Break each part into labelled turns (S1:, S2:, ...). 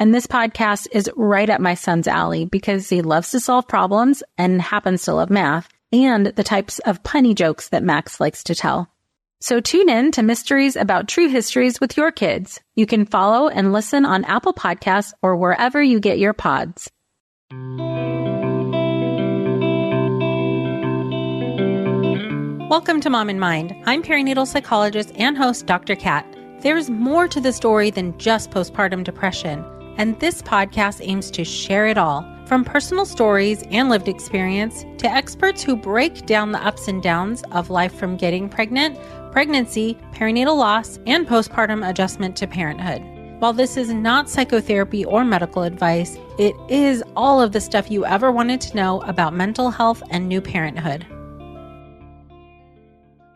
S1: And this podcast is right up my son's alley because he loves to solve problems and happens to love math and the types of punny jokes that Max likes to tell. So tune in to Mysteries About True Histories with your kids. You can follow and listen on Apple Podcasts or wherever you get your pods. Welcome to Mom and Mind. I'm perinatal psychologist and host Dr. Kat. There's more to the story than just postpartum depression and this podcast aims to share it all from personal stories and lived experience to experts who break down the ups and downs of life from getting pregnant, pregnancy, perinatal loss, and postpartum adjustment to parenthood. While this is not psychotherapy or medical advice, it is all of the stuff you ever wanted to know about mental health and new parenthood.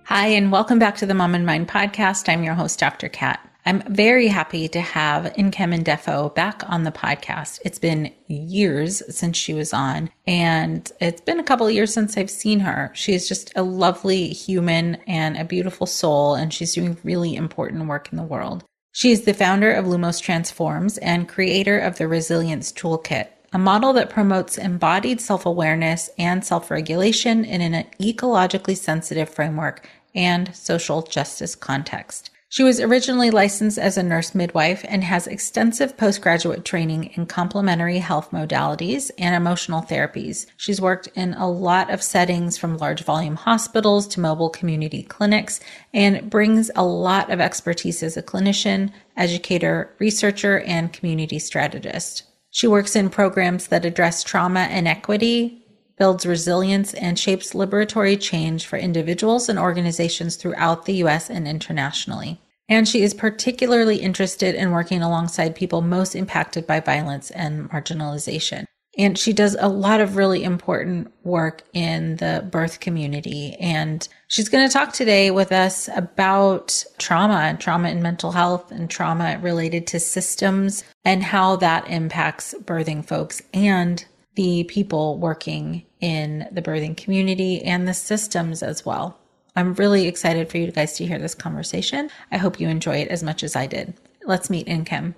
S1: Hi, and welcome back to the Mom and Mind podcast. I'm your host, Dr. Kat. I'm very happy to have Nkem Ndefo back on the podcast. It's been years since she was on, and it's been a couple years since I've seen her. She's just a lovely human and a beautiful soul, and she's doing really important work in the world. She is the founder of Lumos Transforms and creator of the Resilience Toolkit, a model that promotes embodied self awareness and self regulation in an ecologically sensitive framework and social justice context. She was originally licensed as a nurse midwife and has extensive postgraduate training in complementary health modalities and emotional therapies. She's worked in a lot of settings from large volume hospitals to mobile community clinics and brings a lot of expertise as a clinician, educator, researcher, and community strategist. She works in programs that address trauma and equity, builds resilience, and shapes liberatory change for individuals and organizations throughout the US and internationally. And she is particularly interested in working alongside people most impacted by violence and marginalization. And she does a lot of really important work in the birth community. And she's going to talk today with us about trauma and trauma in mental health and trauma related to systems and how that impacts birthing folks and the people working in the birthing community and the systems as well. I'm really excited for you guys to hear this conversation. I hope you enjoy it as much as I did. Let's meet Nkem.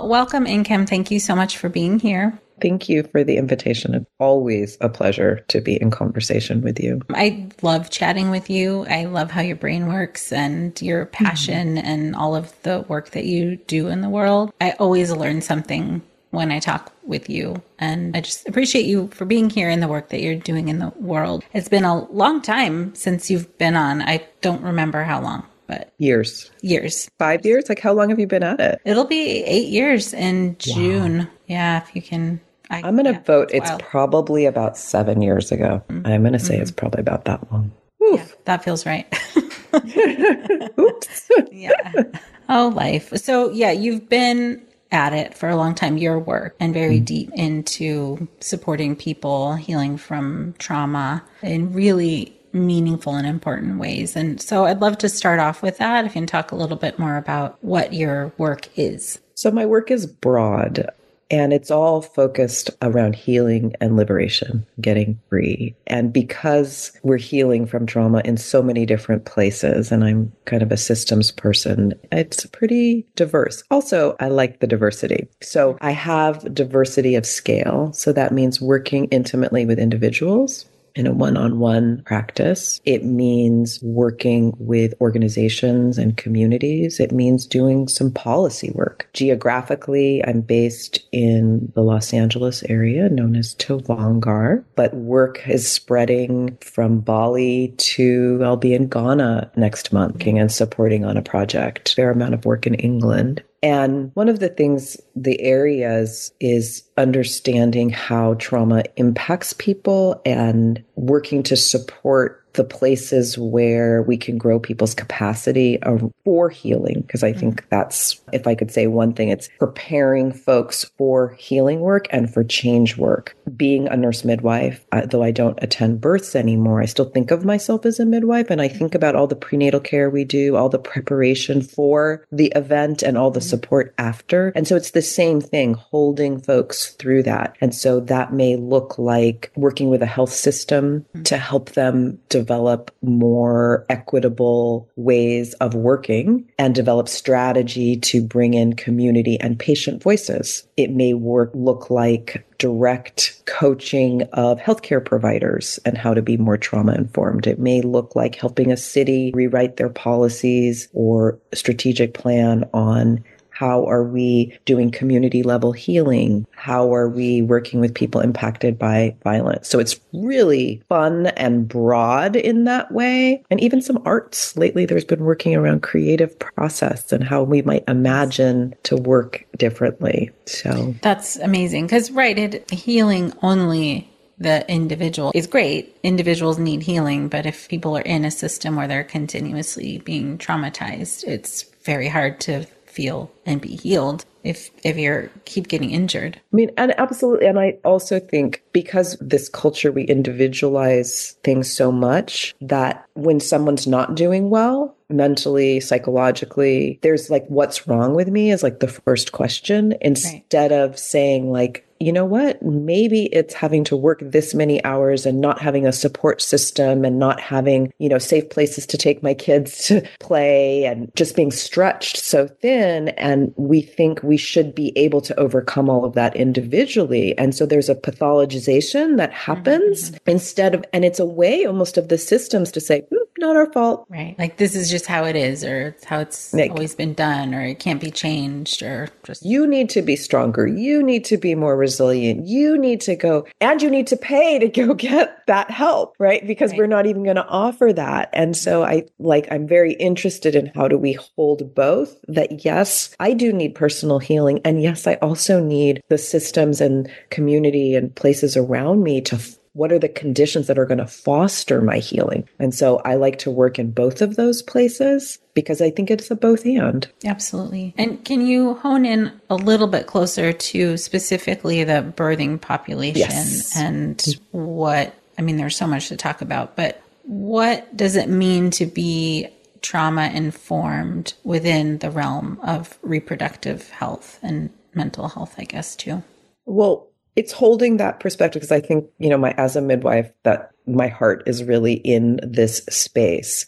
S1: Welcome, Nkem. Thank you so much for being here.
S2: Thank you for the invitation. It's always a pleasure to be in conversation with you.
S1: I love chatting with you. I love how your brain works and your passion mm-hmm. and all of the work that you do in the world. I always learn something when I talk with you. And I just appreciate you for being here and the work that you're doing in the world. It's been a long time since you've been on. I don't remember how long, but
S2: years.
S1: Years.
S2: Five years? Like, how long have you been at it?
S1: It'll be eight years in June. Wow. Yeah, if you can.
S2: I, am going to yeah, vote. It's, it's probably about seven years ago. Mm-hmm. I'm going to say mm-hmm. it's probably about that long.
S1: Yeah, that feels right. Oops. yeah. Oh, life. So, yeah, you've been at it for a long time, your work, and very mm-hmm. deep into supporting people healing from trauma in really meaningful and important ways. And so I'd love to start off with that. If you can talk a little bit more about what your work is.
S2: So, my work is broad. And it's all focused around healing and liberation, getting free. And because we're healing from trauma in so many different places, and I'm kind of a systems person, it's pretty diverse. Also, I like the diversity. So I have diversity of scale. So that means working intimately with individuals in a one on one practice. It means working with organizations and communities. It means doing some policy work. Geographically, I'm based in the Los Angeles area known as Tovaangar, but work is spreading from Bali to, I'll be in Ghana next month and supporting on a project. Fair amount of work in England. And one of the things, the areas is understanding how trauma impacts people and working to support the places where we can grow people's capacity for healing. Because I think mm-hmm. that's, if I could say one thing, it's preparing folks for healing work and for change work. Being a nurse midwife, uh, though I don't attend births anymore, I still think of myself as a midwife and I think about all the prenatal care we do, all the preparation for the event and all the mm-hmm. support after. And so it's the same thing, holding folks through that. And so that may look like working with a health system mm-hmm. to help them develop develop more equitable ways of working and develop strategy to bring in community and patient voices. It may work look like direct coaching of healthcare providers and how to be more trauma informed. It may look like helping a city rewrite their policies or strategic plan on how are we doing community level healing? How are we working with people impacted by violence? So it's really fun and broad in that way. And even some arts. Lately, there's been working around creative process and how we might imagine to work differently. So
S1: that's amazing. Because, right, it, healing only the individual is great. Individuals need healing, but if people are in a system where they're continuously being traumatized, it's very hard to feel and be healed if if you're keep getting injured.
S2: I mean, and absolutely. And I also think because this culture we individualize things so much that when someone's not doing well, mentally, psychologically, there's like what's wrong with me is like the first question instead right. of saying like you know what? Maybe it's having to work this many hours and not having a support system and not having, you know, safe places to take my kids to play and just being stretched so thin. And we think we should be able to overcome all of that individually. And so there's a pathologization that happens mm-hmm. instead of, and it's a way almost of the systems to say, hmm, not our fault.
S1: Right. Like this is just how it is, or it's how it's always been done, or it can't be changed, or just.
S2: You need to be stronger. You need to be more resilient. You need to go, and you need to pay to go get that help, right? Because right. we're not even going to offer that. And so I like, I'm very interested in how do we hold both that yes, I do need personal healing. And yes, I also need the systems and community and places around me to what are the conditions that are going to foster my healing? And so I like to work in both of those places because I think it's a both and.
S1: Absolutely. And can you hone in a little bit closer to specifically the birthing population yes. and what, I mean, there's so much to talk about, but what does it mean to be trauma informed within the realm of reproductive health and mental health, I guess, too?
S2: Well, it's holding that perspective because I think, you know, my as a midwife, that my heart is really in this space.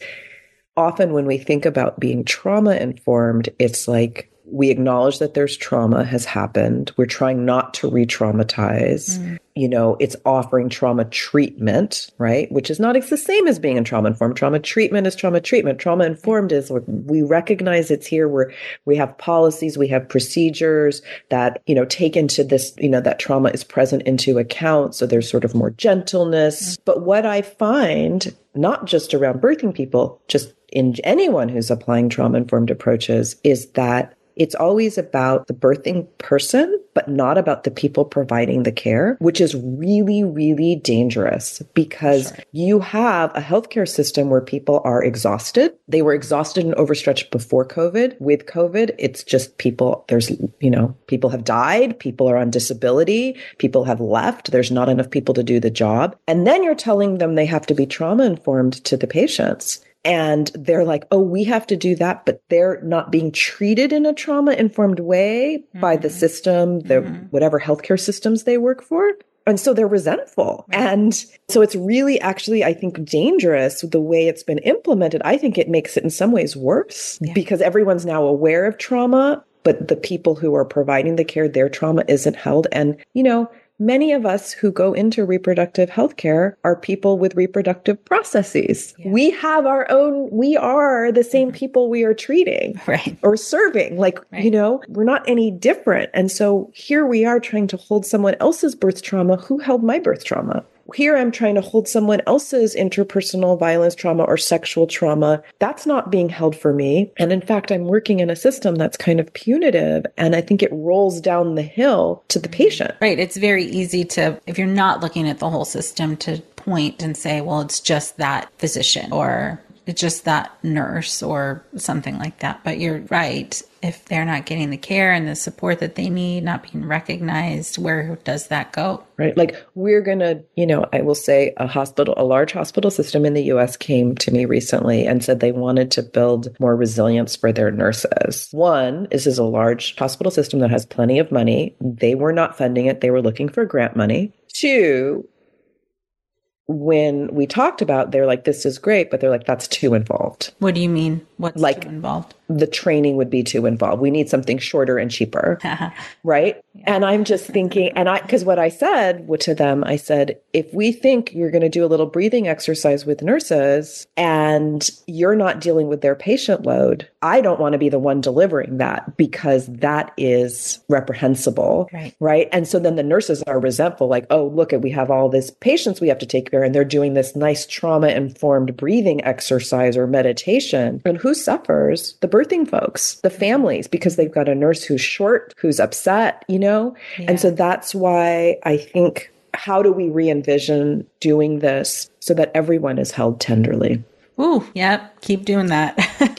S2: Often when we think about being trauma informed, it's like we acknowledge that there's trauma has happened. We're trying not to re traumatize. Mm. You know, it's offering trauma treatment, right? Which is not it's the same as being in trauma informed. Trauma treatment is trauma treatment. Trauma informed is we recognize it's here. We're, we have policies, we have procedures that, you know, take into this, you know, that trauma is present into account. So there's sort of more gentleness. Mm. But what I find, not just around birthing people, just in anyone who's applying trauma informed approaches, is that it's always about the birthing person, but not about the people providing the care, which is really, really dangerous because sure. you have a healthcare system where people are exhausted. They were exhausted and overstretched before COVID. With COVID, it's just people, there's, you know, people have died, people are on disability, people have left, there's not enough people to do the job. And then you're telling them they have to be trauma informed to the patients and they're like, oh, we have to do that, but they're not being treated in a trauma informed way mm-hmm. by the mm-hmm. system, the mm-hmm. whatever healthcare systems they work for. And so they're resentful. Right. And so it's really actually, I think, dangerous the way it's been implemented. I think it makes it in some ways worse yeah. because everyone's now aware of trauma, but the people who are providing the care, their trauma isn't held. And, you know, many of us who go into reproductive healthcare are people with reproductive processes. Yeah. We have our own, we are the same mm-hmm. people we are treating
S1: right.
S2: or serving. Like, right. you know, we're not any different. And so here we are trying to hold someone else's birth trauma who held my birth trauma here I'm trying to hold someone else's interpersonal violence trauma or sexual trauma. That's not being held for me. And in fact, I'm working in a system that's kind of punitive. And I think it rolls down the hill to the patient.
S1: Right. It's very easy to, if you're not looking at the whole system, to point and say, well, it's just that physician or just that nurse or something like that. But you're right. If they're not getting the care and the support that they need, not being recognized, where does that go?
S2: Right. Like we're going to, you know, I will say a hospital, a large hospital system in the US came to me recently and said they wanted to build more resilience for their nurses. One, this is a large hospital system that has plenty of money. They were not funding it. They were looking for grant money. Two, when we talked about they're like this is great but they're like that's too involved.
S1: What do you mean what's
S2: like
S1: involved?
S2: the training would be too involved. We need something shorter and cheaper right? Yeah. and i'm just thinking and i because what i said to them i said if we think you're going to do a little breathing exercise with nurses and you're not dealing with their patient load i don't want to be the one delivering that because that is reprehensible
S1: right.
S2: right? And so then the nurses are resentful like oh look at we have all this patients we have to take care, and they're doing this nice trauma informed breathing exercise or meditation. And who suffers? The birthing folks, the families, because they've got a nurse who's short, who's upset, you know? Yeah. And so that's why I think how do we re envision doing this so that everyone is held tenderly?
S1: Ooh, yep. Keep doing that.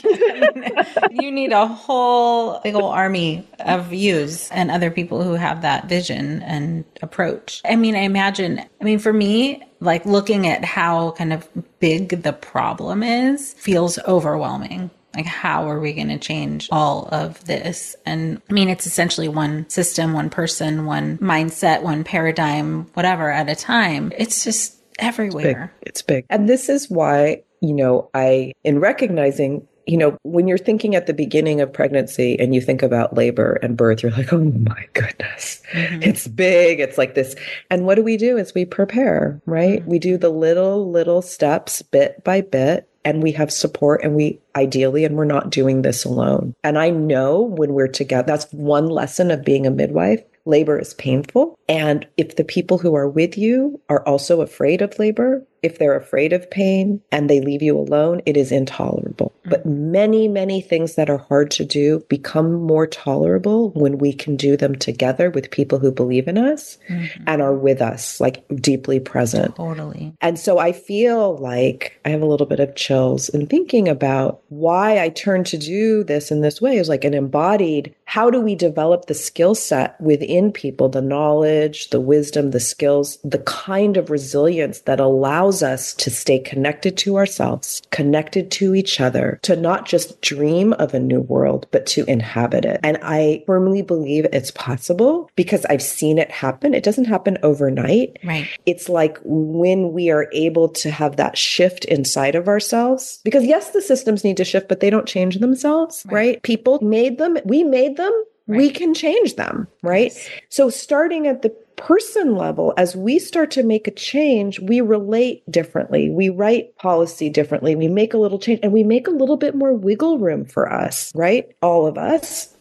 S1: you need a whole big old army of yous and other people who have that vision and approach. I mean, I imagine, I mean, for me, like looking at how kind of big the problem is feels overwhelming. Like, how are we going to change all of this? And I mean, it's essentially one system, one person, one mindset, one paradigm, whatever at a time. It's just everywhere.
S2: It's big. It's big. And this is why, you know, I, in recognizing you know, when you're thinking at the beginning of pregnancy and you think about labor and birth, you're like, oh my goodness, mm-hmm. it's big. It's like this. And what do we do is we prepare, right? Mm-hmm. We do the little, little steps bit by bit and we have support and we ideally and we're not doing this alone and i know when we're together that's one lesson of being a midwife labor is painful. And if the people who are with you are also afraid of labor, if they're afraid of pain and they leave you alone, it is intolerable. Mm-hmm. But many, many things that are hard to do become more tolerable when we can do them together with people who believe in us mm-hmm. and are with us, like deeply present.
S1: Totally.
S2: And so I feel like I have a little bit of chills in thinking about why I turned to do this in this way is like an embodied, how do we develop the skill set within people, the knowledge, the wisdom, the skills, the kind of resilience that allows allows us to stay connected to ourselves, connected to each other, to not just dream of a new world, but to inhabit it. And I firmly believe it's possible because I've seen it happen. It doesn't happen overnight.
S1: Right.
S2: It's like when we are able to have that shift inside of ourselves, because yes, the systems need to shift, but they don't change themselves, right? right? People made them, we made them. Right. We can change them, right? Yes. So starting at the person level, as we start to make a change, we relate differently. We write policy differently. We make a little change and we make a little bit more wiggle room for us, right? All of us.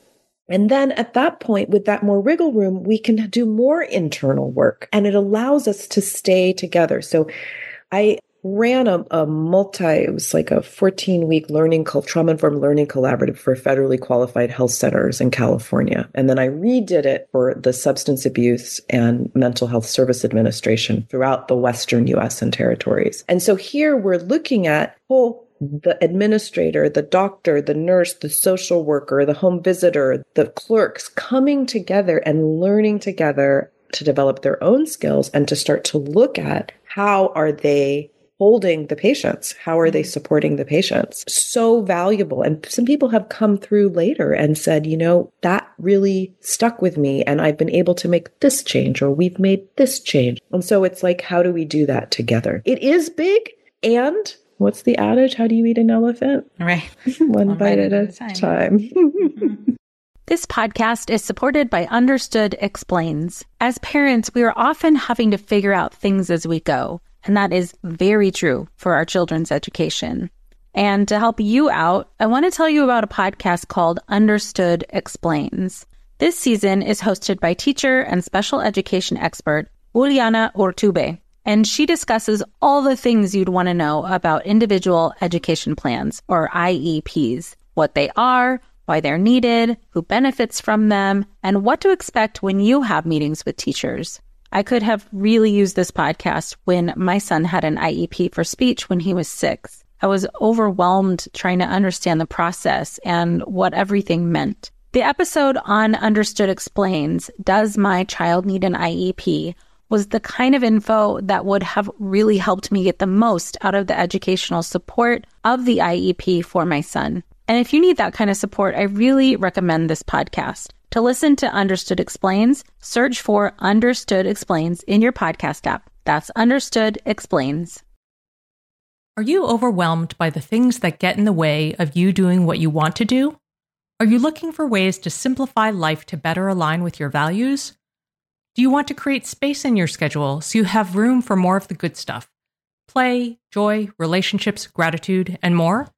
S2: And then at that point, with that more wiggle room, we can do more internal work and it allows us to stay together. So I ran a, a multi, it was like a 14 week learning, trauma informed learning collaborative for federally qualified health centers in California. And then I redid it for the Substance Abuse and Mental Health Service Administration throughout the Western US and territories. And so here we're looking at, well, the administrator, the doctor, the nurse, the social worker, the home visitor, the clerks coming together and learning together to develop their own skills and to start to look at how are they holding the patients? How are they mm-hmm. supporting the patients? So valuable. And some people have come through later and said, you know, that really stuck with me and I've been able to make this change or we've made this change. And so it's like, how do we do that together? It is big. And what's the adage? How do you eat an elephant?
S1: Right.
S2: One, One, bite, bite at, a time. time. mm-hmm.
S1: This podcast is supported by Understood Explains. As parents, we are often having to figure out things as we go, and that is very true for our children's education. And to help you out, I want to tell you about a podcast called Understood Explains. This season is hosted by teacher and special education expert Juliana Urtubey, and she discusses all the things you'd want to know about individual education plans, or IEPs, what they are, why they're needed, who benefits from them, and what to expect when you have meetings with teachers. I could have really used this podcast when my son had an IEP for speech when he was six. I was overwhelmed trying to understand the process and what everything meant. The episode on Understood Explains Does My Child Need an IEP? was the kind of info that would have really helped me get the most out of the educational support of the IEP for my son. And if you need that kind of support, I really recommend this podcast. To listen to Understood Explains, search for Understood Explains in your podcast app. That's Understood Explains.
S3: Are you overwhelmed by the things that get in the way of you doing what you want to do? Are you looking for ways to simplify life to better align with your values? Do you want to create space in your schedule so you have room for more of the good stuff? Play, joy, relationships, gratitude, and more?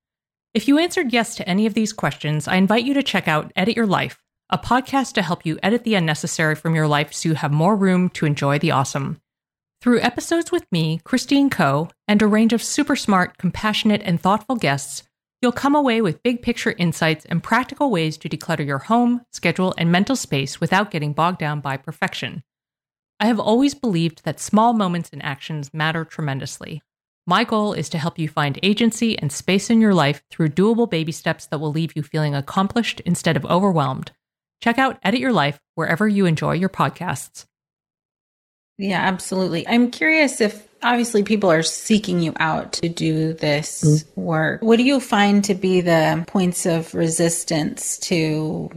S3: If you answered yes to any of these questions, I invite you to check out Edit Your Life, a podcast to help you edit the unnecessary from your life so you have more room to enjoy the awesome. Through episodes with me, Christine Koh, and a range of super smart, compassionate, and thoughtful guests, you'll come away with big picture insights and practical ways to declutter your home, schedule, and mental space without getting bogged down by perfection. I have always believed that small moments and actions matter tremendously. My goal is to help you find agency and space in your life through doable baby steps that will leave you feeling accomplished instead of overwhelmed. Check out Edit Your Life wherever you enjoy your podcasts.
S1: Yeah, absolutely. I'm curious if obviously people are seeking you out to do this mm-hmm. work. What do you find to be the points of resistance to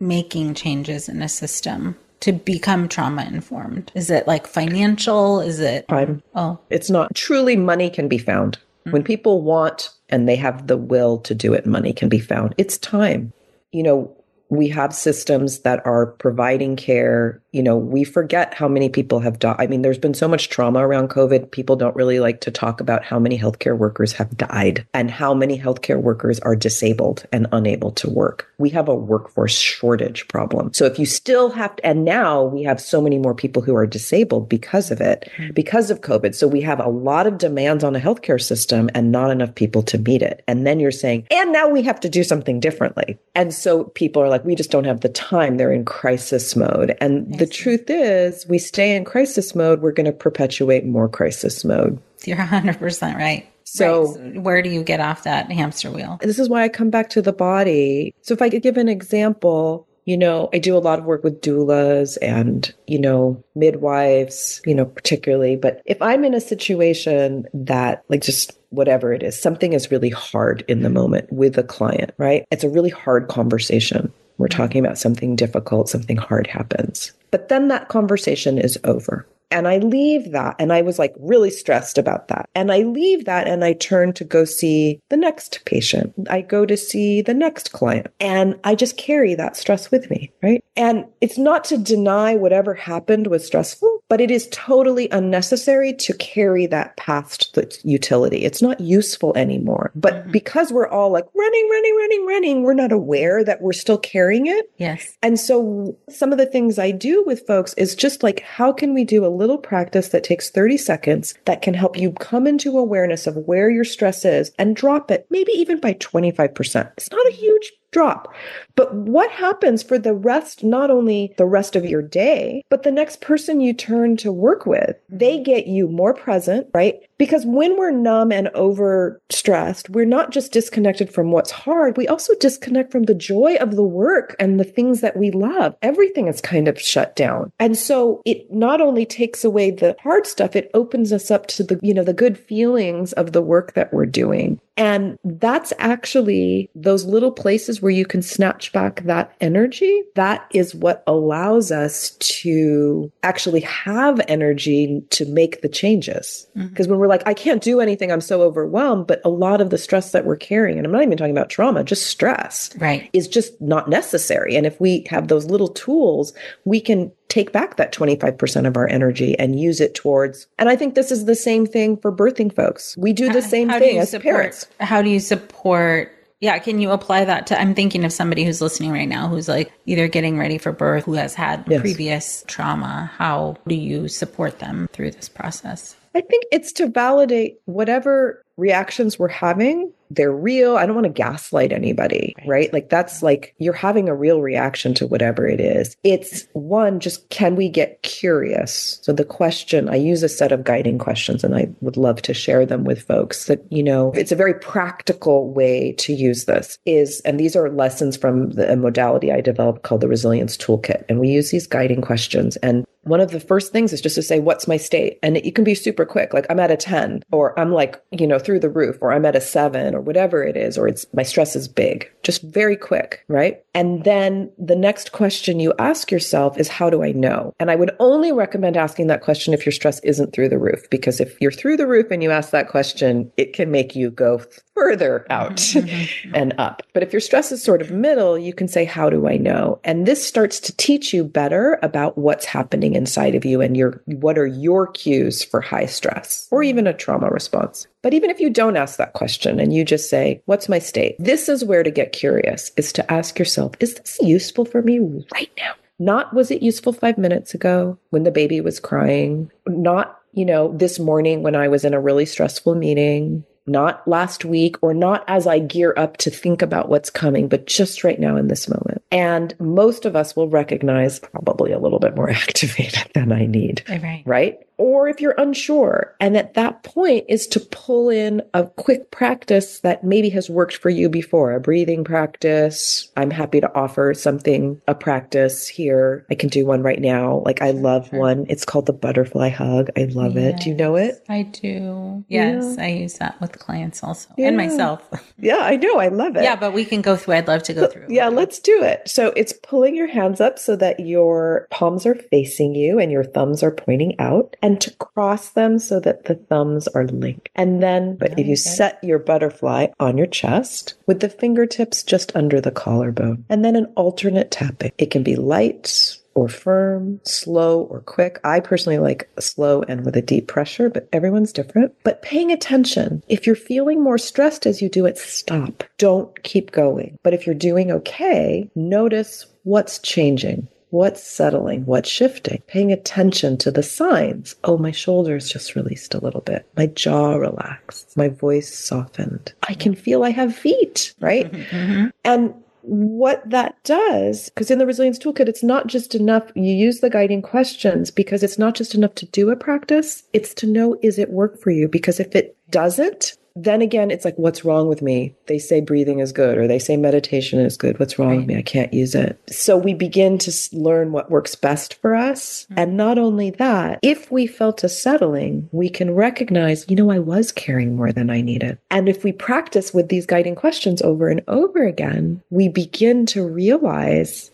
S1: making changes in a system? to become trauma informed? Is it like financial? Is it
S2: time? Oh, it's not truly money can be found. Mm-hmm. When people want and they have the will to do it, money can be found. It's time. You know, we have systems that are providing care. You know, we forget how many people have died. I mean, there's been so much trauma around COVID. People don't really like to talk about how many healthcare workers have died and how many healthcare workers are disabled and unable to work. We have a workforce shortage problem. So if you still have to, and now we have so many more people who are disabled because of it, mm-hmm. because of COVID. So we have a lot of demands on a healthcare system and not enough people to meet it. And then you're saying, and now we have to do something differently. And so people are like, we just don't have the time. They're in crisis mode. And the truth is, we stay in crisis mode, we're going to perpetuate more crisis mode.
S1: You're 100% right.
S2: So,
S1: right. where do you get off that hamster wheel?
S2: This is why I come back to the body. So, if I could give an example, you know, I do a lot of work with doulas and, you know, midwives, you know, particularly. But if I'm in a situation that, like, just whatever it is, something is really hard in the moment with a client, right? It's a really hard conversation. We're talking about something difficult, something hard happens. But then that conversation is over. And I leave that. And I was like really stressed about that. And I leave that and I turn to go see the next patient. I go to see the next client and I just carry that stress with me. Right. And it's not to deny whatever happened was stressful, but it is totally unnecessary to carry that past the utility. It's not useful anymore. But mm-hmm. because we're all like running, running, running, running, we're not aware that we're still carrying it.
S1: Yes.
S2: And so some of the things I do with folks is just like, how can we do a little practice that takes 30 seconds that can help you come into awareness of where your stress is and drop it, maybe even by 25%. It's not a huge drop. But what happens for the rest, not only the rest of your day, but the next person you turn to work with? Mm-hmm. They get you more present, right? Because when we're numb and overstressed, we're not just disconnected from what's hard, we also disconnect from the joy of the work and the things that we love. Everything is kind of shut down. And so it not only takes away the hard stuff, it opens us up to the, you know, the good feelings of the work that we're doing. And that's actually those little places where you can snatch back that energy. That is what allows us to actually have energy to make the changes. Because mm-hmm. when we're like, I can't do anything, I'm so overwhelmed, but a lot of the stress that we're carrying, and I'm not even talking about trauma, just stress,
S1: right,
S2: is just not necessary. And if we have those little tools, we can take back that 25% of our energy and use it towards and i think this is the same thing for birthing folks. We do the same how thing as
S1: support,
S2: parents.
S1: how do you support yeah can you apply that to i'm thinking of somebody who's listening right now who's like either getting ready for birth who has had yes. previous trauma. How do you support them through this process?
S2: I think it's to validate whatever reactions we're having they're real. I don't want to gaslight anybody right. right. like that's like you're having a real reaction to whatever it is. It's one just can we get curious? So the question i use a set of guiding questions and i would love to share them with folks that you know it's a very practical way to use this is and these are lessons from the modality i developed called the resilience toolkit. And we use these guiding questions and one of the first things is just to say, what's my state? And it, can be super quick. Like I'm at a 10 or I'm like, you know, through the roof or I'm at a seven or whatever it is, or it's my stress is big, just very quick. Right. And then the next question you ask yourself is, how do I know? And I would only recommend asking that question if your stress isn't through the roof, because if you're through the roof and you ask that question, it can make you go further out mm-hmm. mm-hmm. and up. But if your stress is sort of middle, you can say, how do I know? And this starts to teach you better about what's happening inside of you and your what are your cues for high stress or even a trauma response. But even if you don't ask that question and you just say, What's my state? This is where to get curious is to ask yourself, Is this useful for me right now? Not was it useful five minutes ago when the baby was crying? Not, you know, this morning when I was in a really stressful meeting not last week or not as I gear up to think about what's coming, but just right now in this moment. And most of us will recognize probably a little bit more activated than I need.
S1: Right.
S2: Right or if you're unsure. And at that point is to pull in a quick practice that maybe has worked for you before, a breathing practice. I'm happy to offer something, a practice here. I can do one right now. Like I love one. It's called the butterfly hug. I love yes, it. Do you know it?
S1: I do. Yes. Yeah. I use that with clients also yeah. and myself.
S2: yeah, I know. I love it.
S1: Yeah, but we can go through. I'd love to go through.
S2: yeah, let's do it. So it's pulling your hands up so that your palms are facing you and your thumbs are pointing out and to cross them so that the thumbs are linked. And then, but if you set your butterfly on your chest with the fingertips just under the collarbone, and then an alternate tapping. It can be light or firm, slow or quick. I personally like slow and with a deep pressure, but everyone's different. But paying attention. If you're feeling more stressed as you do it, stop. Don't keep going. But if you're doing okay, notice what's changing. What's settling? What's shifting? Paying attention to the signs. Oh, my shoulders just released a little bit. My jaw relaxed. My voice softened. I can feel I have feet, right? Mm-hmm. And what that does, because in the resilience toolkit, it's not just enough, you use the guiding questions because it's not just enough to do a practice, it's to know is it work for you? Because if it doesn't, then again, it's like, what's wrong with me? They say breathing is good, or they say meditation is good. What's wrong right. with me? I can't use it. So we begin to learn what works best for us. Mm-hmm. And not only that, if we felt a settling, we can recognize, you know, I was caring more than I needed. And if we practice with these guiding questions over and over again, we begin to realize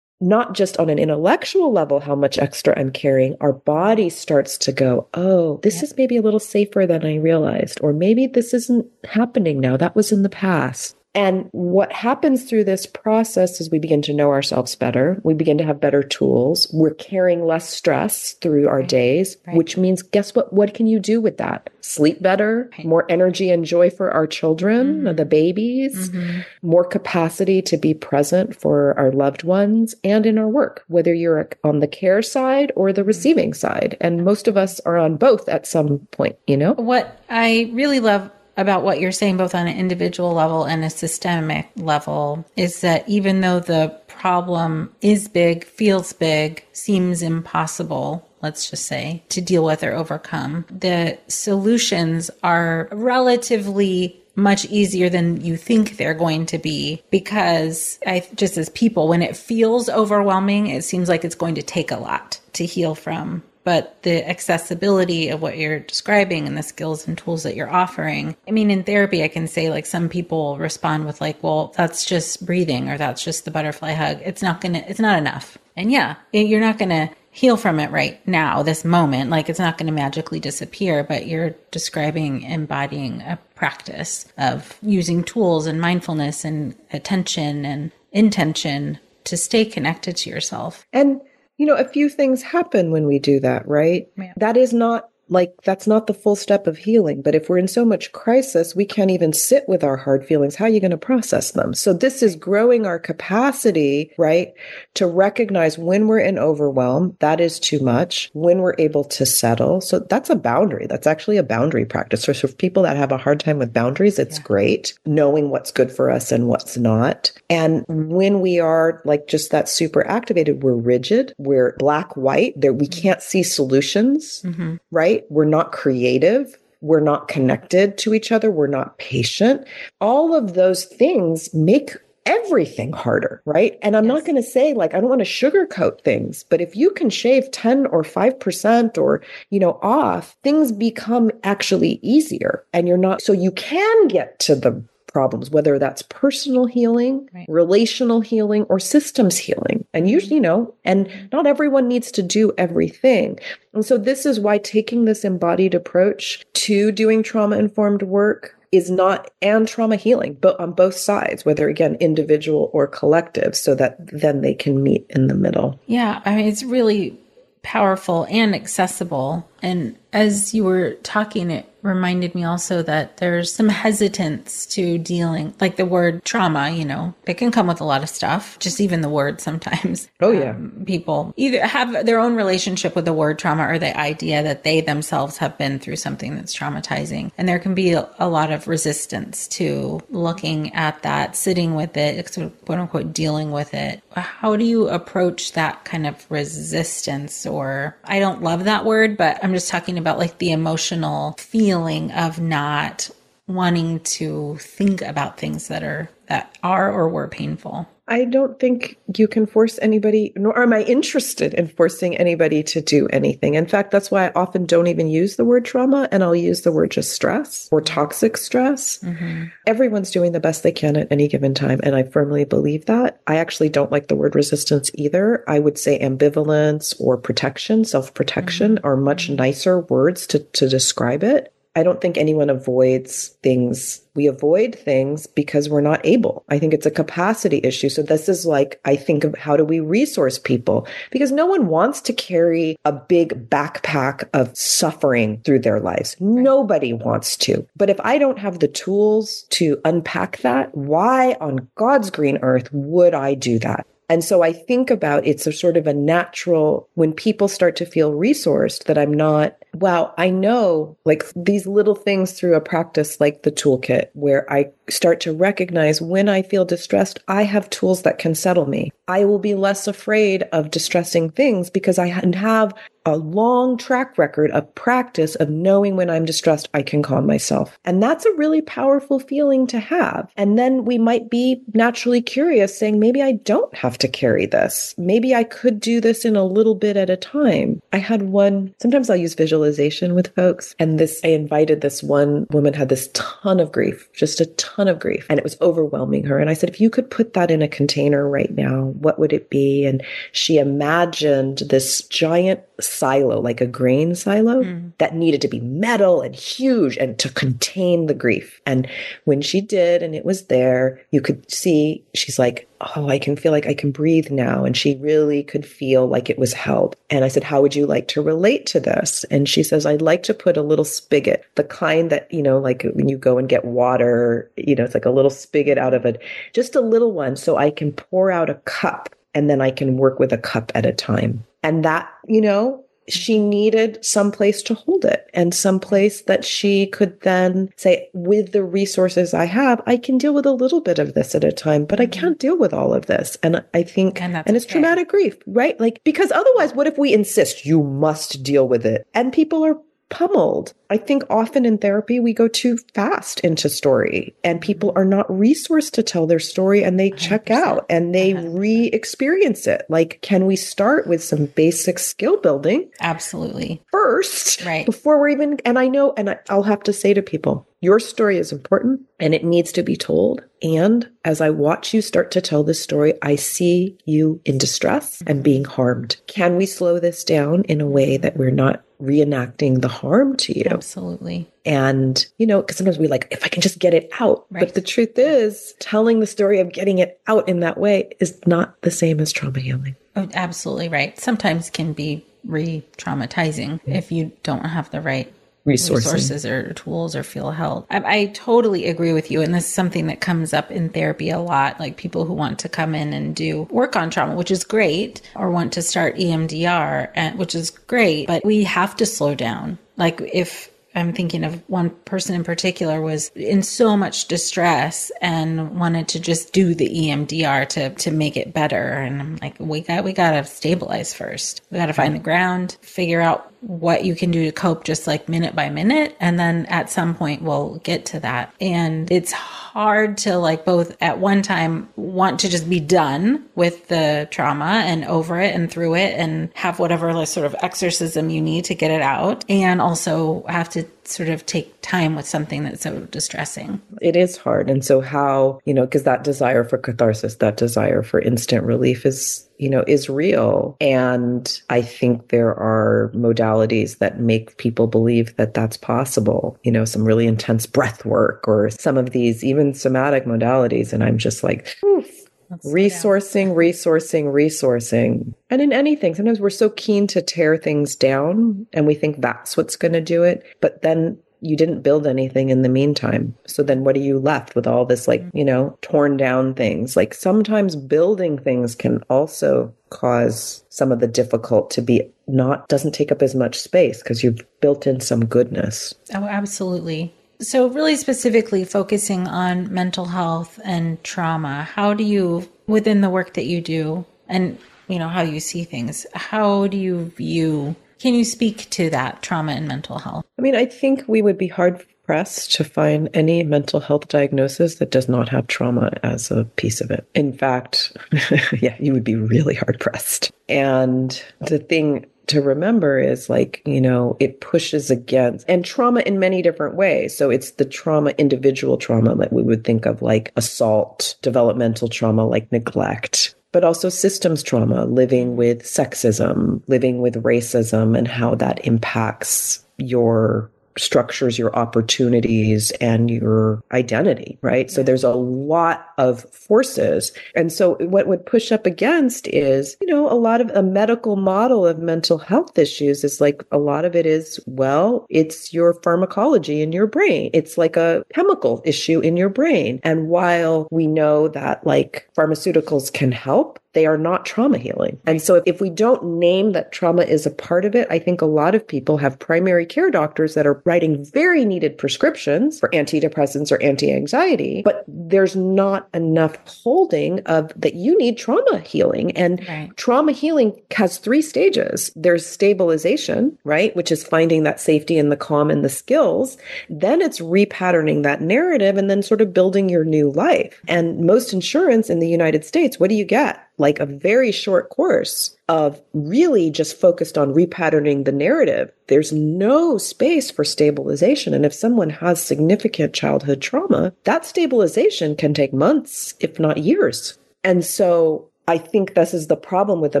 S2: not just on an intellectual level how much extra I'm carrying, our body starts to go, oh, this yeah. is maybe a little safer than I realized, or maybe this isn't happening now. That was in the past. And what happens through this process is we begin to know ourselves better. We begin to have better tools. We're carrying less stress through our right. days, right. which means guess what? What can you do with that? Sleep better, right. more energy and joy for our children, mm-hmm. the babies, mm-hmm. more capacity to be present for our loved ones and in our work, whether you're on the care side or the receiving side. And most of us are on both at some point, you know?
S1: What I really love about what you're saying, both on an individual level and a systemic level, is that even though the problem is big, feels big, seems impossible, let's just say, to deal with or overcome, the solutions are relatively much easier than you think they're going to be because I just as people when it feels overwhelming it seems like it's going to take a lot to heal from but the accessibility of what you're describing and the skills and tools that you're offering. I mean, in therapy, I can say like some people respond with like, well, that's just breathing or that's just the butterfly hug. It's not going to, it's not enough. And yeah, you're not going to heal from it right now, this moment. Like it's not going to magically disappear, but you're describing embodying a practice of using tools and mindfulness and attention and intention to stay connected to yourself.
S2: And, you know, a few things happen when we do that, right?
S1: Yeah.
S2: That is not like that's not the full step of healing but if we're in so much crisis we can't even sit with our hard feelings. How are you going to process them? So this is growing our capacity right to recognize when we're in overwhelm that is too much. When we're able to settle. So that's a boundary. That's actually a boundary practice. So for people that have a hard time with boundaries it's
S1: Yeah.
S2: great knowing what's good for us and what's not. And when we are like just that super activated we're rigid we're black white there we can't see solutions
S1: Mm-hmm.
S2: right? We're not creative. We're not connected to each other. We're not patient. All of those things make everything harder, right? And I'm not going to say like, I don't want to sugarcoat things, but if you can shave 10 or 5% or, you know, off, things become actually easier and you're not, so you can get to the problems, whether that's personal healing,
S1: Right.
S2: relational healing, or systems healing. And usually, mm-hmm. you know, and not everyone needs to do everything. And so this is why taking this embodied approach to doing trauma informed work is not and trauma healing, but on both sides, whether again individual or collective, so that then they can meet in the middle.
S1: Yeah, I mean, it's really powerful and accessible. And as you were talking, it reminded me also that there's some hesitance to dealing, like the word trauma, you know, it can come with a lot of stuff, just even the word sometimes.
S2: Oh, yeah.
S1: Um, people either have their own relationship with the word trauma or the idea that they themselves have been through something that's traumatizing. And there can be a, a lot of resistance to looking at that, sitting with it, sort of quote unquote dealing with it. How do you approach that kind of resistance? Or I don't love that word, but I'm just talking about like the emotional feeling of not wanting to think about things that are that are or were painful.
S2: I don't think you can force anybody, nor am I interested in forcing anybody to do anything. In fact, that's why I often don't even use the word trauma and I'll use the word just stress or toxic stress. Mm-hmm. Everyone's doing the best they can at any given time. And I firmly believe that. I actually don't like the word resistance either. I would say ambivalence or protection, self protection mm-hmm. are much mm-hmm. nicer words to, to describe it. I don't think anyone avoids things. We avoid things because we're not able. I think it's a capacity issue. So this is like, I think of how do we resource people? Because no one wants to carry a big backpack of suffering through their lives. Nobody wants to. But if I don't have the tools to unpack that, why on God's green earth would I do that? And so I think about it's a sort of a natural when people start to feel resourced that I'm not, wow, I know like these little things through a practice like the toolkit where I start to recognize when I feel distressed, I have tools that can settle me. I will be less afraid of distressing things because I have a long track record of practice of knowing when I'm distressed, I can calm myself. And that's a really powerful feeling to have. And then we might be naturally curious, saying, maybe I don't have to carry this. Maybe I could do this in a little bit at a time. I had one, sometimes I'll use visualization with folks. And this, I invited this one woman had this ton of grief, just a ton of grief, and it was overwhelming her. And I said, if you could put that in a container right now, what would it be? And she imagined this giant silo, like a grain silo hmm. that needed to be metal and huge and to contain the grief. And when she did, and it was there, you could see she's like, Oh, I can feel like I can breathe now. And she really could feel like it was held. And I said, How would you like to relate to this? And she says, I'd like to put a little spigot, the kind that, you know, like when you go and get water, you know, it's like a little spigot out of it, just a little one, so I can pour out a cup and then I can work with a cup at a time. And that, you know, she needed some place to hold it and some place that she could then say, with the resources I have, I can deal with a little bit of this at a time, but I mm-hmm. can't deal with all of this. And I think,
S1: And
S2: and, it's
S1: okay.
S2: traumatic grief, right? Like, because otherwise, what if we insist you must deal with it? And people are pummeled. I think often in therapy, we go too fast into story and people are not resourced to tell their story and they 100%. check out and they re experience it. Like, can we start with some basic skill building?
S1: Absolutely.
S2: First,
S1: right.
S2: Before we're even, and I know, and I, I'll have to say to people, your story is important and it needs to be told. And as I watch you start to tell this story, I see you in distress and being harmed. Can we slow this down in a way that we're not reenacting the harm to you?
S1: Absolutely.
S2: And, you know, because sometimes we like, if I can just get it out. Right. But the truth is, telling the story of getting it out in that way is not the same as trauma healing.
S1: Oh, absolutely right. Sometimes can be re traumatizing mm-hmm. if you don't have the right resources or tools or feel held. I, I, totally agree with you. And this is something that comes up in therapy a lot, like people who want to come in and do work on trauma, which is great, or want to start EMDR, uh, which is great, but we have to slow down. Like if I'm thinking of one person in particular was in so much distress and wanted to just do the EMDR to to make it better. And I'm like, we got we gotta stabilize first. We gotta find the ground, figure out what you can do to cope just like minute by minute. And then at some point we'll get to that. And it's hard to like both at one time want to just be done with the trauma and over it and through it and have whatever like sort of exorcism you need to get it out. And also have to sort of take time with something that's so distressing.
S2: It is hard. And so how, you know, because that desire for catharsis, that desire for instant relief is, you know, is real. And I think there are modalities that make people believe that that's possible, you know, some really intense breath work or some of these even somatic modalities. And I'm just like, Oof resourcing, resourcing, resourcing. And in anything, sometimes we're so keen to tear things down and we think that's what's going to do it. But then you didn't build anything in the meantime. So then what are you left with all this, like, mm-hmm. you know, torn down things? Like sometimes building things can also cause some of the difficult to be not, doesn't take up as much space because you've built in some goodness.
S1: Oh, absolutely. So, really specifically focusing on mental health and trauma, how do you, within the work that you do and, you know, how you see things, how do you view, can you speak to that trauma and mental health?
S2: I mean, I think we would be hard pressed to find any mental health diagnosis that does not have trauma as a piece of it. In fact, yeah, you would be really hard pressed. And the thing to remember is like, you know, it pushes against and trauma in many different ways. So it's the trauma, individual trauma that we would think of like assault, developmental trauma like neglect, but also systems trauma, living with sexism, living with racism, and how that impacts your structures your opportunities and your identity, right? So there's a lot of forces. And so what would push up against is, you know, a lot of a medical model of mental health issues is like a lot of it is, well, it's your pharmacology in your brain. It's like a chemical issue in your brain. And while we know that like pharmaceuticals can help, they are not trauma healing. And so if we don't name that trauma is a part of it, I think a lot of people have primary care doctors that are writing very needed prescriptions for antidepressants or anti-anxiety, but there's not enough holding of that you need trauma healing. And right. trauma healing has three stages. There's stabilization, right? Which is finding that safety and the calm and the skills. Then it's repatterning that narrative and then sort of building your new life. And most insurance in the United States, what do you get? Like a very short course of really just focused on repatterning the narrative. There's no space for stabilization. And if someone has significant childhood trauma, that stabilization can take months, if not years. And so I think this is the problem with the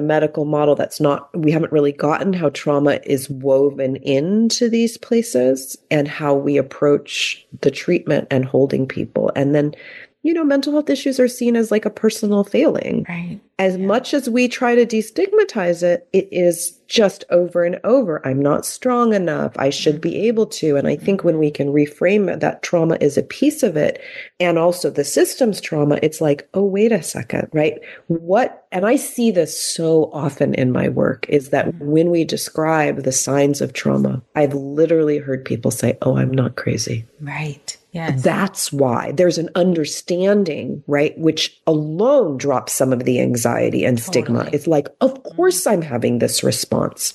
S2: medical model that's not, we haven't really gotten how trauma is woven into these places and how we approach the treatment and holding people. And then you know, mental health issues are seen as like a personal failing.
S1: Right.
S2: As yeah. much as we try to destigmatize it, it is just over and over. I'm not strong enough. I should be mm-hmm. able to. And I think when we can reframe it, that trauma is a piece of it and also the systems trauma, it's like, oh, wait a second, right? What, and I see this so often in my work is that mm-hmm. when we describe the signs of trauma, I've literally heard people say, oh, I'm not crazy.
S1: Right. Yes.
S2: That's why there's an understanding, right? Which alone drops some of the anxiety and stigma. Totally. It's like, of mm-hmm. course I'm having this response.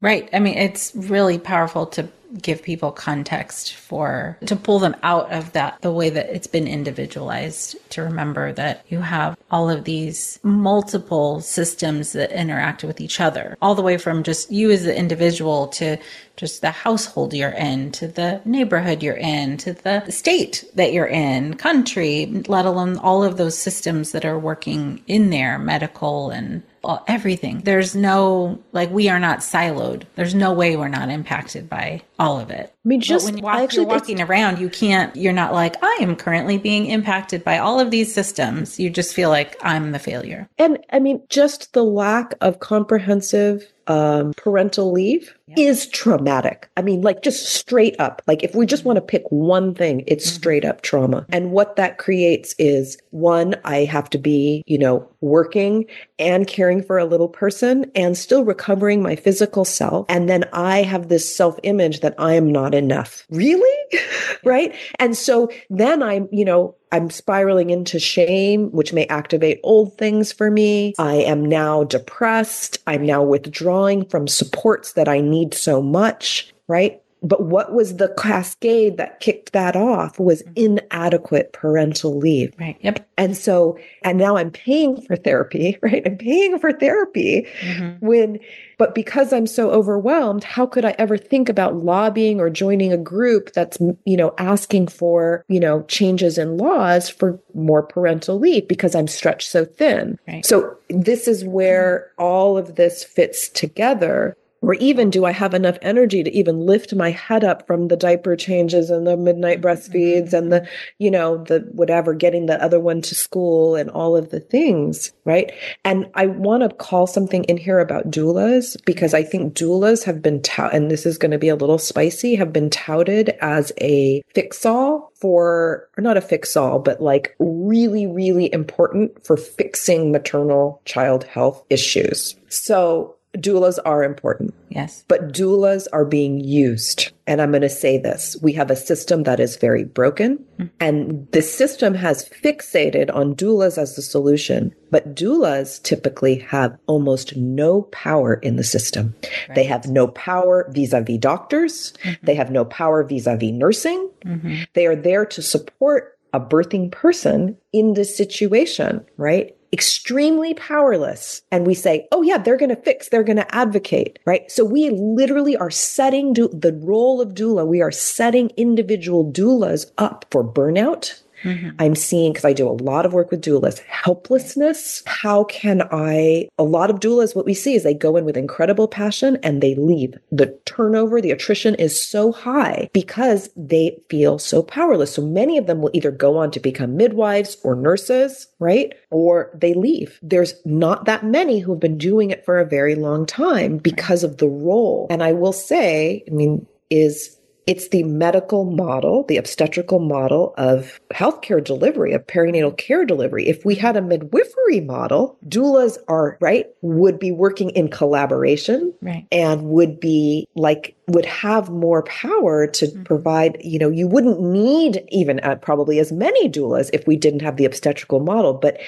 S1: Right. I mean, it's really powerful to give people context for to pull them out of that the way that it's been individualized to remember that you have all of these multiple systems that interact with each other all the way from just you as the individual to just the household you're in to the neighborhood you're in to the state that you're in country let alone all of those systems that are working in there medical and everything. There's no, like, we are not siloed. There's no way we're not impacted by all of it.
S2: I mean, just
S1: but when you walk, actually, you're walking around, you can't, you're not like, I am currently being impacted by all of these systems. You just feel like I'm the failure.
S2: And I mean, just the lack of comprehensive um, parental leave is traumatic. I mean, like just straight up. Like if we just want to pick one thing, it's mm-hmm. straight up trauma. And what that creates is one, I have to be, you know, working and caring for a little person and still recovering my physical self. And then I have this self image that I am not enough. Really? right. And so then I'm, you know, I'm spiraling into shame, which may activate old things for me. I am now depressed. I'm now withdrawing from supports that I need so much, right? But what was the cascade that kicked that off was mm-hmm. inadequate parental leave.
S1: Right. Yep.
S2: And so, and now I'm paying for therapy, right? I'm paying for therapy mm-hmm. when, but because I'm so overwhelmed, how could I ever think about lobbying or joining a group that's, you know, asking for, you know, changes in laws for more parental leave because I'm stretched so thin. Right. So this is where all of this fits together or even do I have enough energy to even lift my head up from the diaper changes and the midnight mm-hmm. breastfeeds and the, you know, the whatever, getting the other one to school and all of the things, right? And I want to call something in here about doulas because I think doulas have been, touted, and this is going to be a little spicy, have been touted as a fix all for, or not a fix all, but like really, really important for fixing maternal child health issues. So doulas are important.
S1: Yes.
S2: But doulas are being used. And I'm going to say this we have a system that is very broken, mm-hmm. and the system has fixated on doulas as the solution. But doulas typically have almost no power in the system. Right. They have no power vis a vis doctors, mm-hmm. they have no power vis a vis nursing. Mm-hmm. They are there to support a birthing person in this situation, right? Extremely powerless and we say, oh yeah, they're going to fix, they're going to advocate, right? So we literally are setting the role of doula. We are setting individual doulas up for burnout, Mm-hmm. I'm seeing, because I do a lot of work with doulas, helplessness. How can I? A lot of doulas, what we see is they go in with incredible passion and they leave. The turnover, the attrition is so high because they feel so powerless. So many of them will either go on to become midwives or nurses, right? Or they leave. There's not that many who've been doing it for a very long time because of the role. And I will say, I mean, is it's the medical model, the obstetrical model of healthcare delivery, of perinatal care delivery. If we had a midwifery model, doulas are, right, would be working in collaboration
S1: right.
S2: and would be like, would have more power to mm-hmm. provide, you know, you wouldn't need even uh, probably as many doulas if we didn't have the obstetrical model. But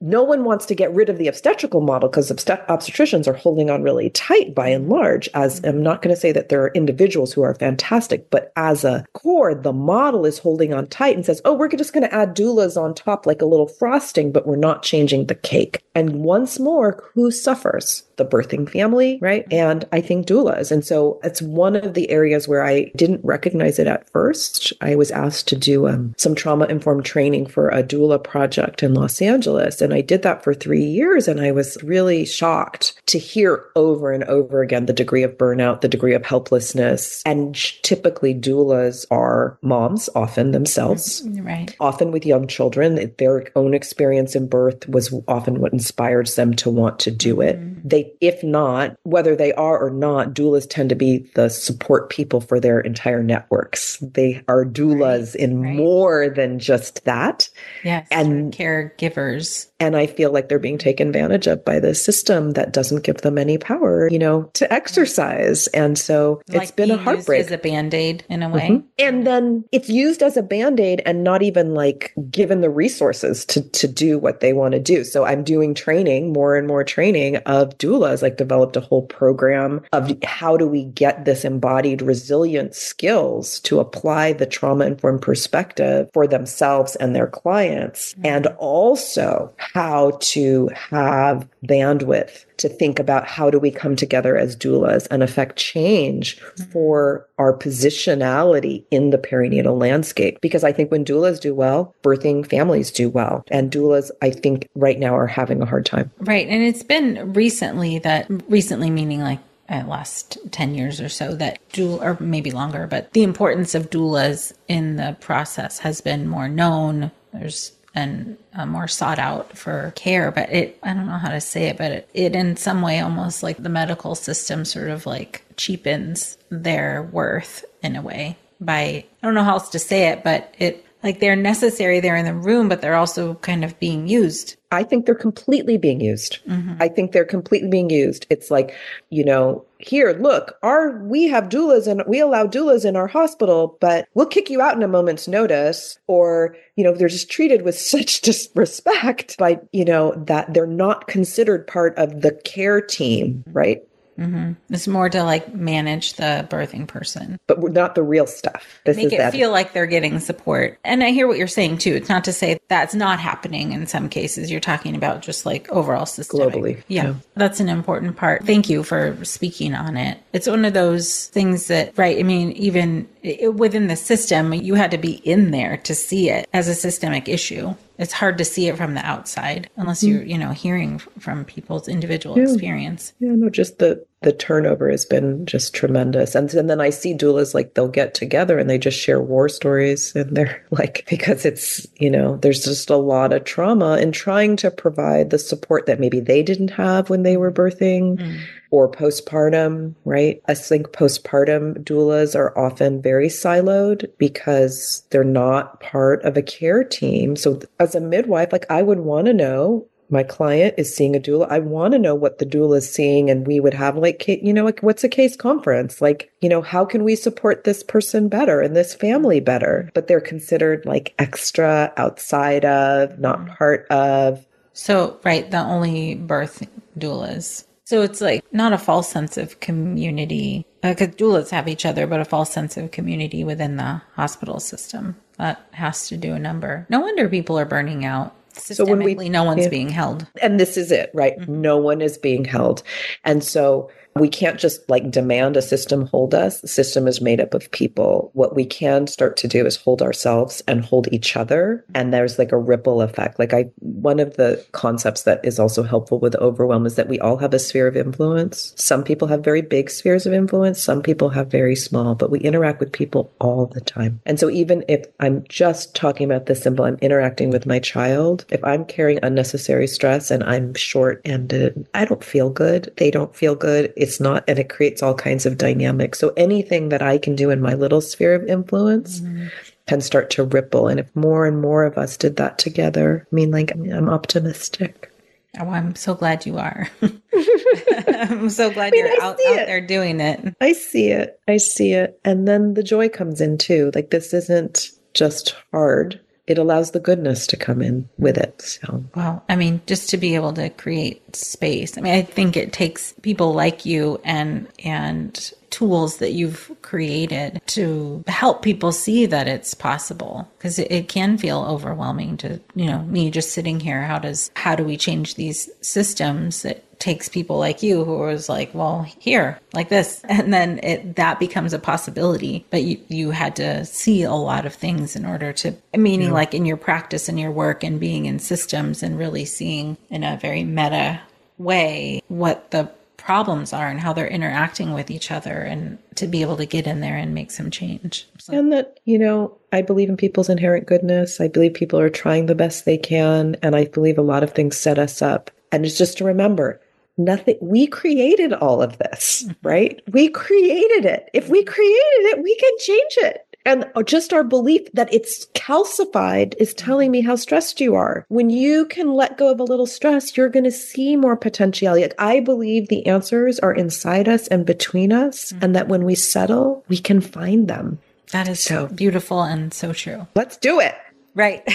S2: no one wants to get rid of the obstetrical model because obstet- obstetricians are holding on really tight by and large. As I'm not going to say that there are individuals who are fantastic, but as a core, the model is holding on tight and says, oh, we're just going to add doulas on top like a little frosting, but we're not changing the cake. And once more, who suffers? the birthing family, right? And I think doulas. And so it's one of the areas where I didn't recognize it at first. I was asked to do um, some trauma informed training for a doula project in Los Angeles. And I did that for three years. And I was really shocked to hear over and over again the degree of burnout, the degree of helplessness. And typically, doulas are moms, often themselves,
S1: right?
S2: Often with young children. Their own experience in birth was often what inspires them to want to do it. Mm-hmm. They if not, whether they are or not, doulas tend to be the support people for their entire networks. They are doulas right, in right. more than just that.
S1: Yes. And caregivers.
S2: And I feel like they're being taken advantage of by the system that doesn't give them any power, you know, to exercise. And so like it's been a heartbreak.
S1: as a band-aid in a way.
S2: Mm-hmm. And then it's used as a band-aid and not even like given the resources to to do what they want to do. So I'm doing training, more and more training of doulas doulas like developed a whole program of how do we get this embodied resilient skills to apply the trauma informed perspective for themselves and their clients mm-hmm. and also how to have bandwidth to think about how do we come together as doulas and affect change mm-hmm. for our positionality in the perinatal landscape. Because I think when doulas do well, birthing families do well. And doulas, I think right now are having a hard time.
S1: Right. And it's been recently that, recently meaning like uh, last 10 years or so that doula or maybe longer but the importance of doulas in the process has been more known there's and uh, more sought out for care. But it, I don't know how to say it, but it, it in some way almost like the medical system sort of like cheapens their worth in a way by, I don't know how else to say it, but it, like they're necessary they're in the room but they're also kind of being used.
S2: I think they're completely being used. Mm-hmm. i think they're completely being used. It's like you know here look our we have doulas and we allow doulas in our hospital but we'll kick you out in a moment's notice. Or you know they're just treated with such disrespect by you know that they're not considered part of the care team right
S1: Mm-hmm. It's more to like manage the birthing person,
S2: but not the real stuff.
S1: This Make it that. feel like they're getting support. And I hear what you're saying too. It's not to say that's not happening in some cases. You're talking about just like overall systemic.
S2: globally.
S1: Yeah, yeah, that's an important part. Thank you for speaking on it. It's one of those things that, right? I mean, even within the system, you had to be in there to see it as a systemic issue. It's hard to see it from the outside unless mm-hmm. you're you know hearing from people's individual yeah. experience.
S2: Yeah no just the the turnover has been just tremendous. And, and then i see doulas like they'll get together and they just share war stories and they're like because it's you know there's just a lot of trauma in trying to provide the support that maybe they didn't have when they were birthing. Mm or postpartum, right? I think postpartum doulas are often very siloed because they're not part of a care team. So as a midwife, like I would want to know my client is seeing a doula. I want to know what the doula is seeing. And we would have like, you know, like what's a case conference? Like, you know, how can we support this person better and this family better? But they're considered like extra outside of, not mm. part of.
S1: So, right. The only birth doulas so it's like not a false sense of community, because uh, doulas have each other, but a false sense of community within the hospital system. That has to do a number. No wonder people are burning out. So when we, no one's yeah. being held.
S2: And this is it, right? Mm-hmm. No one is being held. And so We can't just like demand a system hold us. The system is made up of people. What we can start to do is hold ourselves and hold each other. And there's like a ripple effect. Like I, one of the concepts that is also helpful with overwhelm is that we all have a sphere of influence. Some people have very big spheres of influence. Some people have very small, but we interact with people all the time. And so even if I'm just talking about the simple, I'm interacting with my child. If I'm carrying unnecessary stress and I'm short ended, I don't feel good. They don't feel good it's not, and it creates all kinds of dynamics. So anything that I can do in my little sphere of influence mm-hmm. can start to ripple. And if more and more of us did that together, I mean, like, I'm optimistic.
S1: Oh, I'm so glad you are. I'm so glad I mean, you're out, out there doing it.
S2: I see it. I see it. And then the joy comes in too. Like, this isn't just hard it allows the goodness to come in with it. So,
S1: well, I mean, just to be able to create space. I mean, I think it takes people like you and and tools that you've created to help people see that it's possible. Because it, it, can feel overwhelming to you know me just sitting here how does how do we change these systems? That takes people like you who was like well here like this. And then it that becomes a possibility but you you had to see a lot of things in order to meaning yeah. like in your practice and your work and being in systems and really seeing in a very meta way what the problems are and how they're interacting with each other and to be able to get in there and make some change.
S2: So. And that, you know, I believe in people's inherent goodness. I believe people are trying the best they can. And I believe a lot of things set us up. And it's just to remember nothing, we created all of this, mm-hmm. right? We created it. If we created it, we can change it. And just our belief that it's calcified is telling me how stressed you are. When you can let go of a little stress, you're going to see more potentiality. I believe the answers are inside us and between us, mm-hmm. and that when we settle, we can find them.
S1: That is so beautiful and so true.
S2: Let's do it.
S1: Right.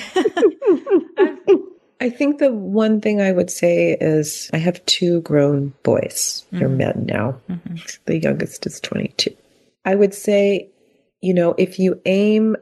S2: I think the one thing I would say is I have two grown boys. They're mm-hmm. men now. Mm-hmm. The youngest is 22. I would say you know, if you aim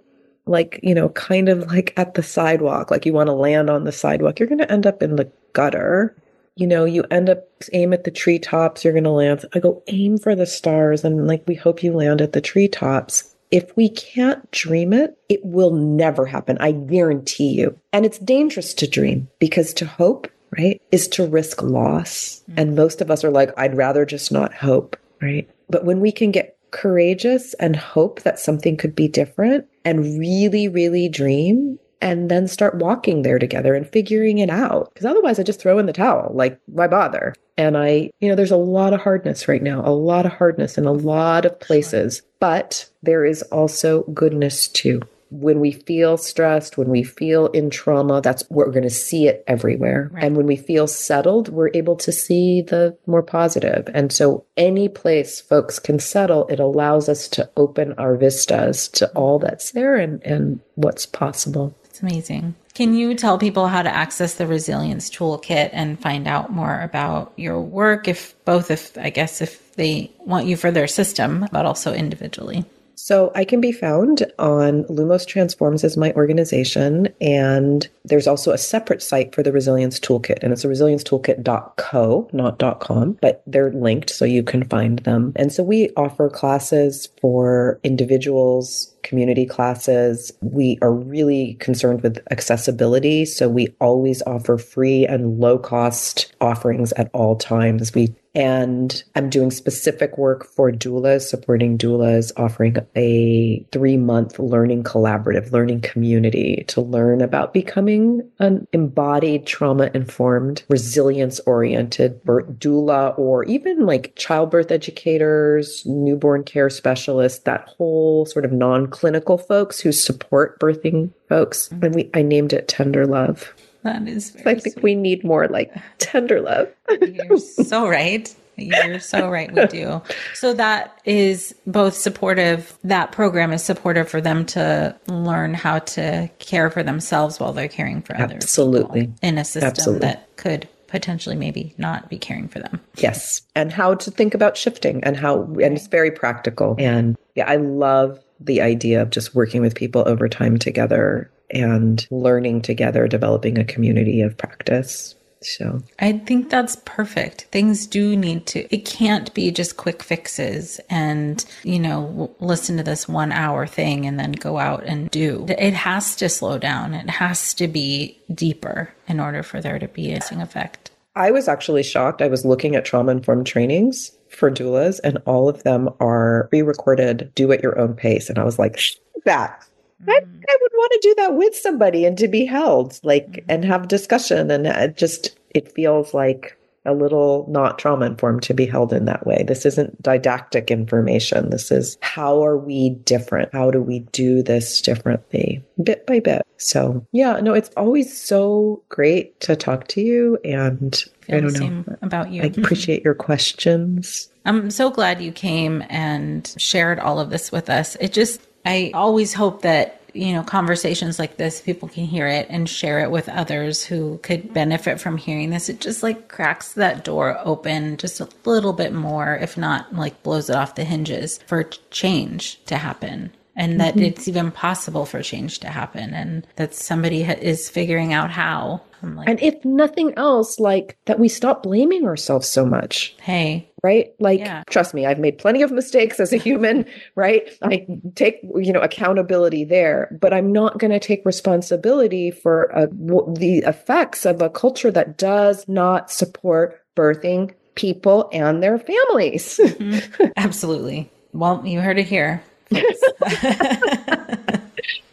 S2: like, you know, kind of like at the sidewalk, like you want to land on the sidewalk, you're going to end up in the gutter. You know, you end up aim at the treetops, you're going to land. I go aim for the stars and like we hope you land at the treetops. If we can't dream it, it will never happen. I guarantee you. And it's dangerous to dream because to hope, right, is to risk loss. Mm-hmm. And most of us are like, I'd rather just not hope, right? But when we can get courageous and hope that something could be different and really, really dream and then start walking there together and figuring it out. Because otherwise, I just throw in the towel. Like, why bother? And I, you know, there's a lot of hardness right now, a lot of hardness in a lot of places, but there is also goodness too when we feel stressed, when we feel in trauma, that's we're going to see it everywhere. Right. And when we feel settled, we're able to see the more positive. And so any place folks can settle, it allows us to open our vistas to all that's there and, and what's possible.
S1: It's amazing. Can you tell people how to access the resilience toolkit and find out more about your work if both if I guess if they want you for their system, but also individually?
S2: So I can be found on Lumos Transforms as my organization. And there's also a separate site for the Resilience Toolkit. And it's a resiliencetoolkit.co, not .com, but they're linked so you can find them. And so we offer classes for individuals, community classes. We are really concerned with accessibility. So we always offer free and low cost offerings at all times. We and I'm doing specific work for doulas, supporting doulas, offering a three month learning collaborative, learning community to learn about becoming an embodied, trauma informed, resilience oriented doula, or even like childbirth educators, newborn care specialists, that whole sort of non clinical folks who support birthing folks. Mm-hmm. And we, I named it Tender Love.
S1: That is.
S2: I think sweet. we need more like tender love.
S1: You're so right. You're so right. We do. So that is both supportive. That program is supportive for them to learn how to care for themselves while they're caring for others.
S2: Absolutely.
S1: In a system Absolutely. that could potentially maybe not be caring for them.
S2: Yes. And how to think about shifting and how, and it's very practical. And yeah, I love the idea of just working with people over time together and learning together, developing a community of practice. So
S1: I think that's perfect. Things do need to, it can't be just quick fixes and, you know, listen to this one hour thing and then go out and do. It has to slow down. It has to be deeper in order for there to be a effect.
S2: I was actually shocked. I was looking at trauma informed trainings for doulas, and all of them are pre recorded, do at your own pace. And I was like, that. Mm-hmm. I, I would want to do that with somebody and to be held, like, mm-hmm. and have discussion. And it just, it feels like a little not trauma informed to be held in that way. This isn't didactic information. This is how are we different? How do we do this differently bit by bit? So, yeah, no, it's always so great to talk to you. And I don't know
S1: about you.
S2: I appreciate your questions.
S1: I'm so glad you came and shared all of this with us. It just, I always hope that you know, conversations like this, people can hear it and share it with others who could benefit from hearing this. It just like cracks that door open just a little bit more, if not like blows it off the hinges for change to happen. And that mm-hmm. it's even possible for change to happen, and that somebody ha- is figuring out how.
S2: Like, and if nothing else, like that we stop blaming ourselves so much.
S1: Hey,
S2: right? Like, yeah. trust me, I've made plenty of mistakes as a human, right? I take, you know, accountability there, but I'm not going to take responsibility for a, w- the effects of a culture that does not support birthing people and their families.
S1: mm-hmm. Absolutely. Well, you heard it here.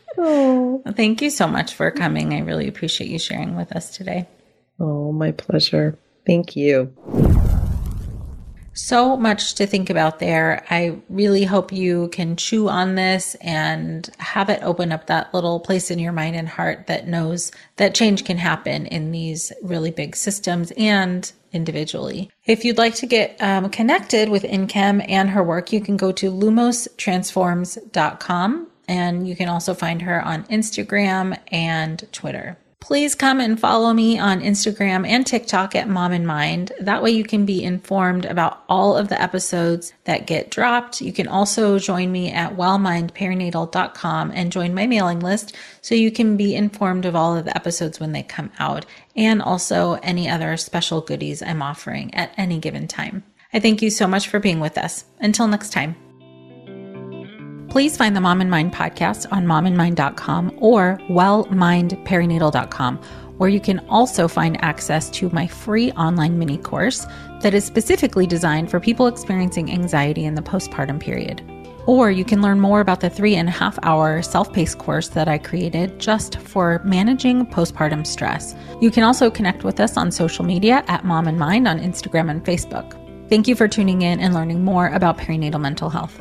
S1: oh. Thank you so much for coming. I really appreciate you sharing with us today.
S2: Oh, my pleasure. Thank you.
S1: So much to think about there. I really hope you can chew on this and have it open up that little place in your mind and heart that knows that change can happen in these really big systems and individually. If you'd like to get um, connected with Nkem and her work, you can go to lumostransforms.com and you can also find her on Instagram and Twitter please come and follow me on Instagram and TikTok at Mom and Mind. That way you can be informed about all of the episodes that get dropped. You can also join me at wellmindperinatal.com and join my mailing list so you can be informed of all of the episodes when they come out and also any other special goodies I'm offering at any given time. I thank you so much for being with us. Until next time. Please find the Mom and Mind podcast on mominmind.com or wellmindperinatal.com, where you can also find access to my free online mini course that is specifically designed for people experiencing anxiety in the postpartum period. Or you can learn more about the three and a half hour self paced course that I created just for managing postpartum stress. You can also connect with us on social media at Mom and Mind on Instagram and Facebook. Thank you for tuning in and learning more about perinatal mental health.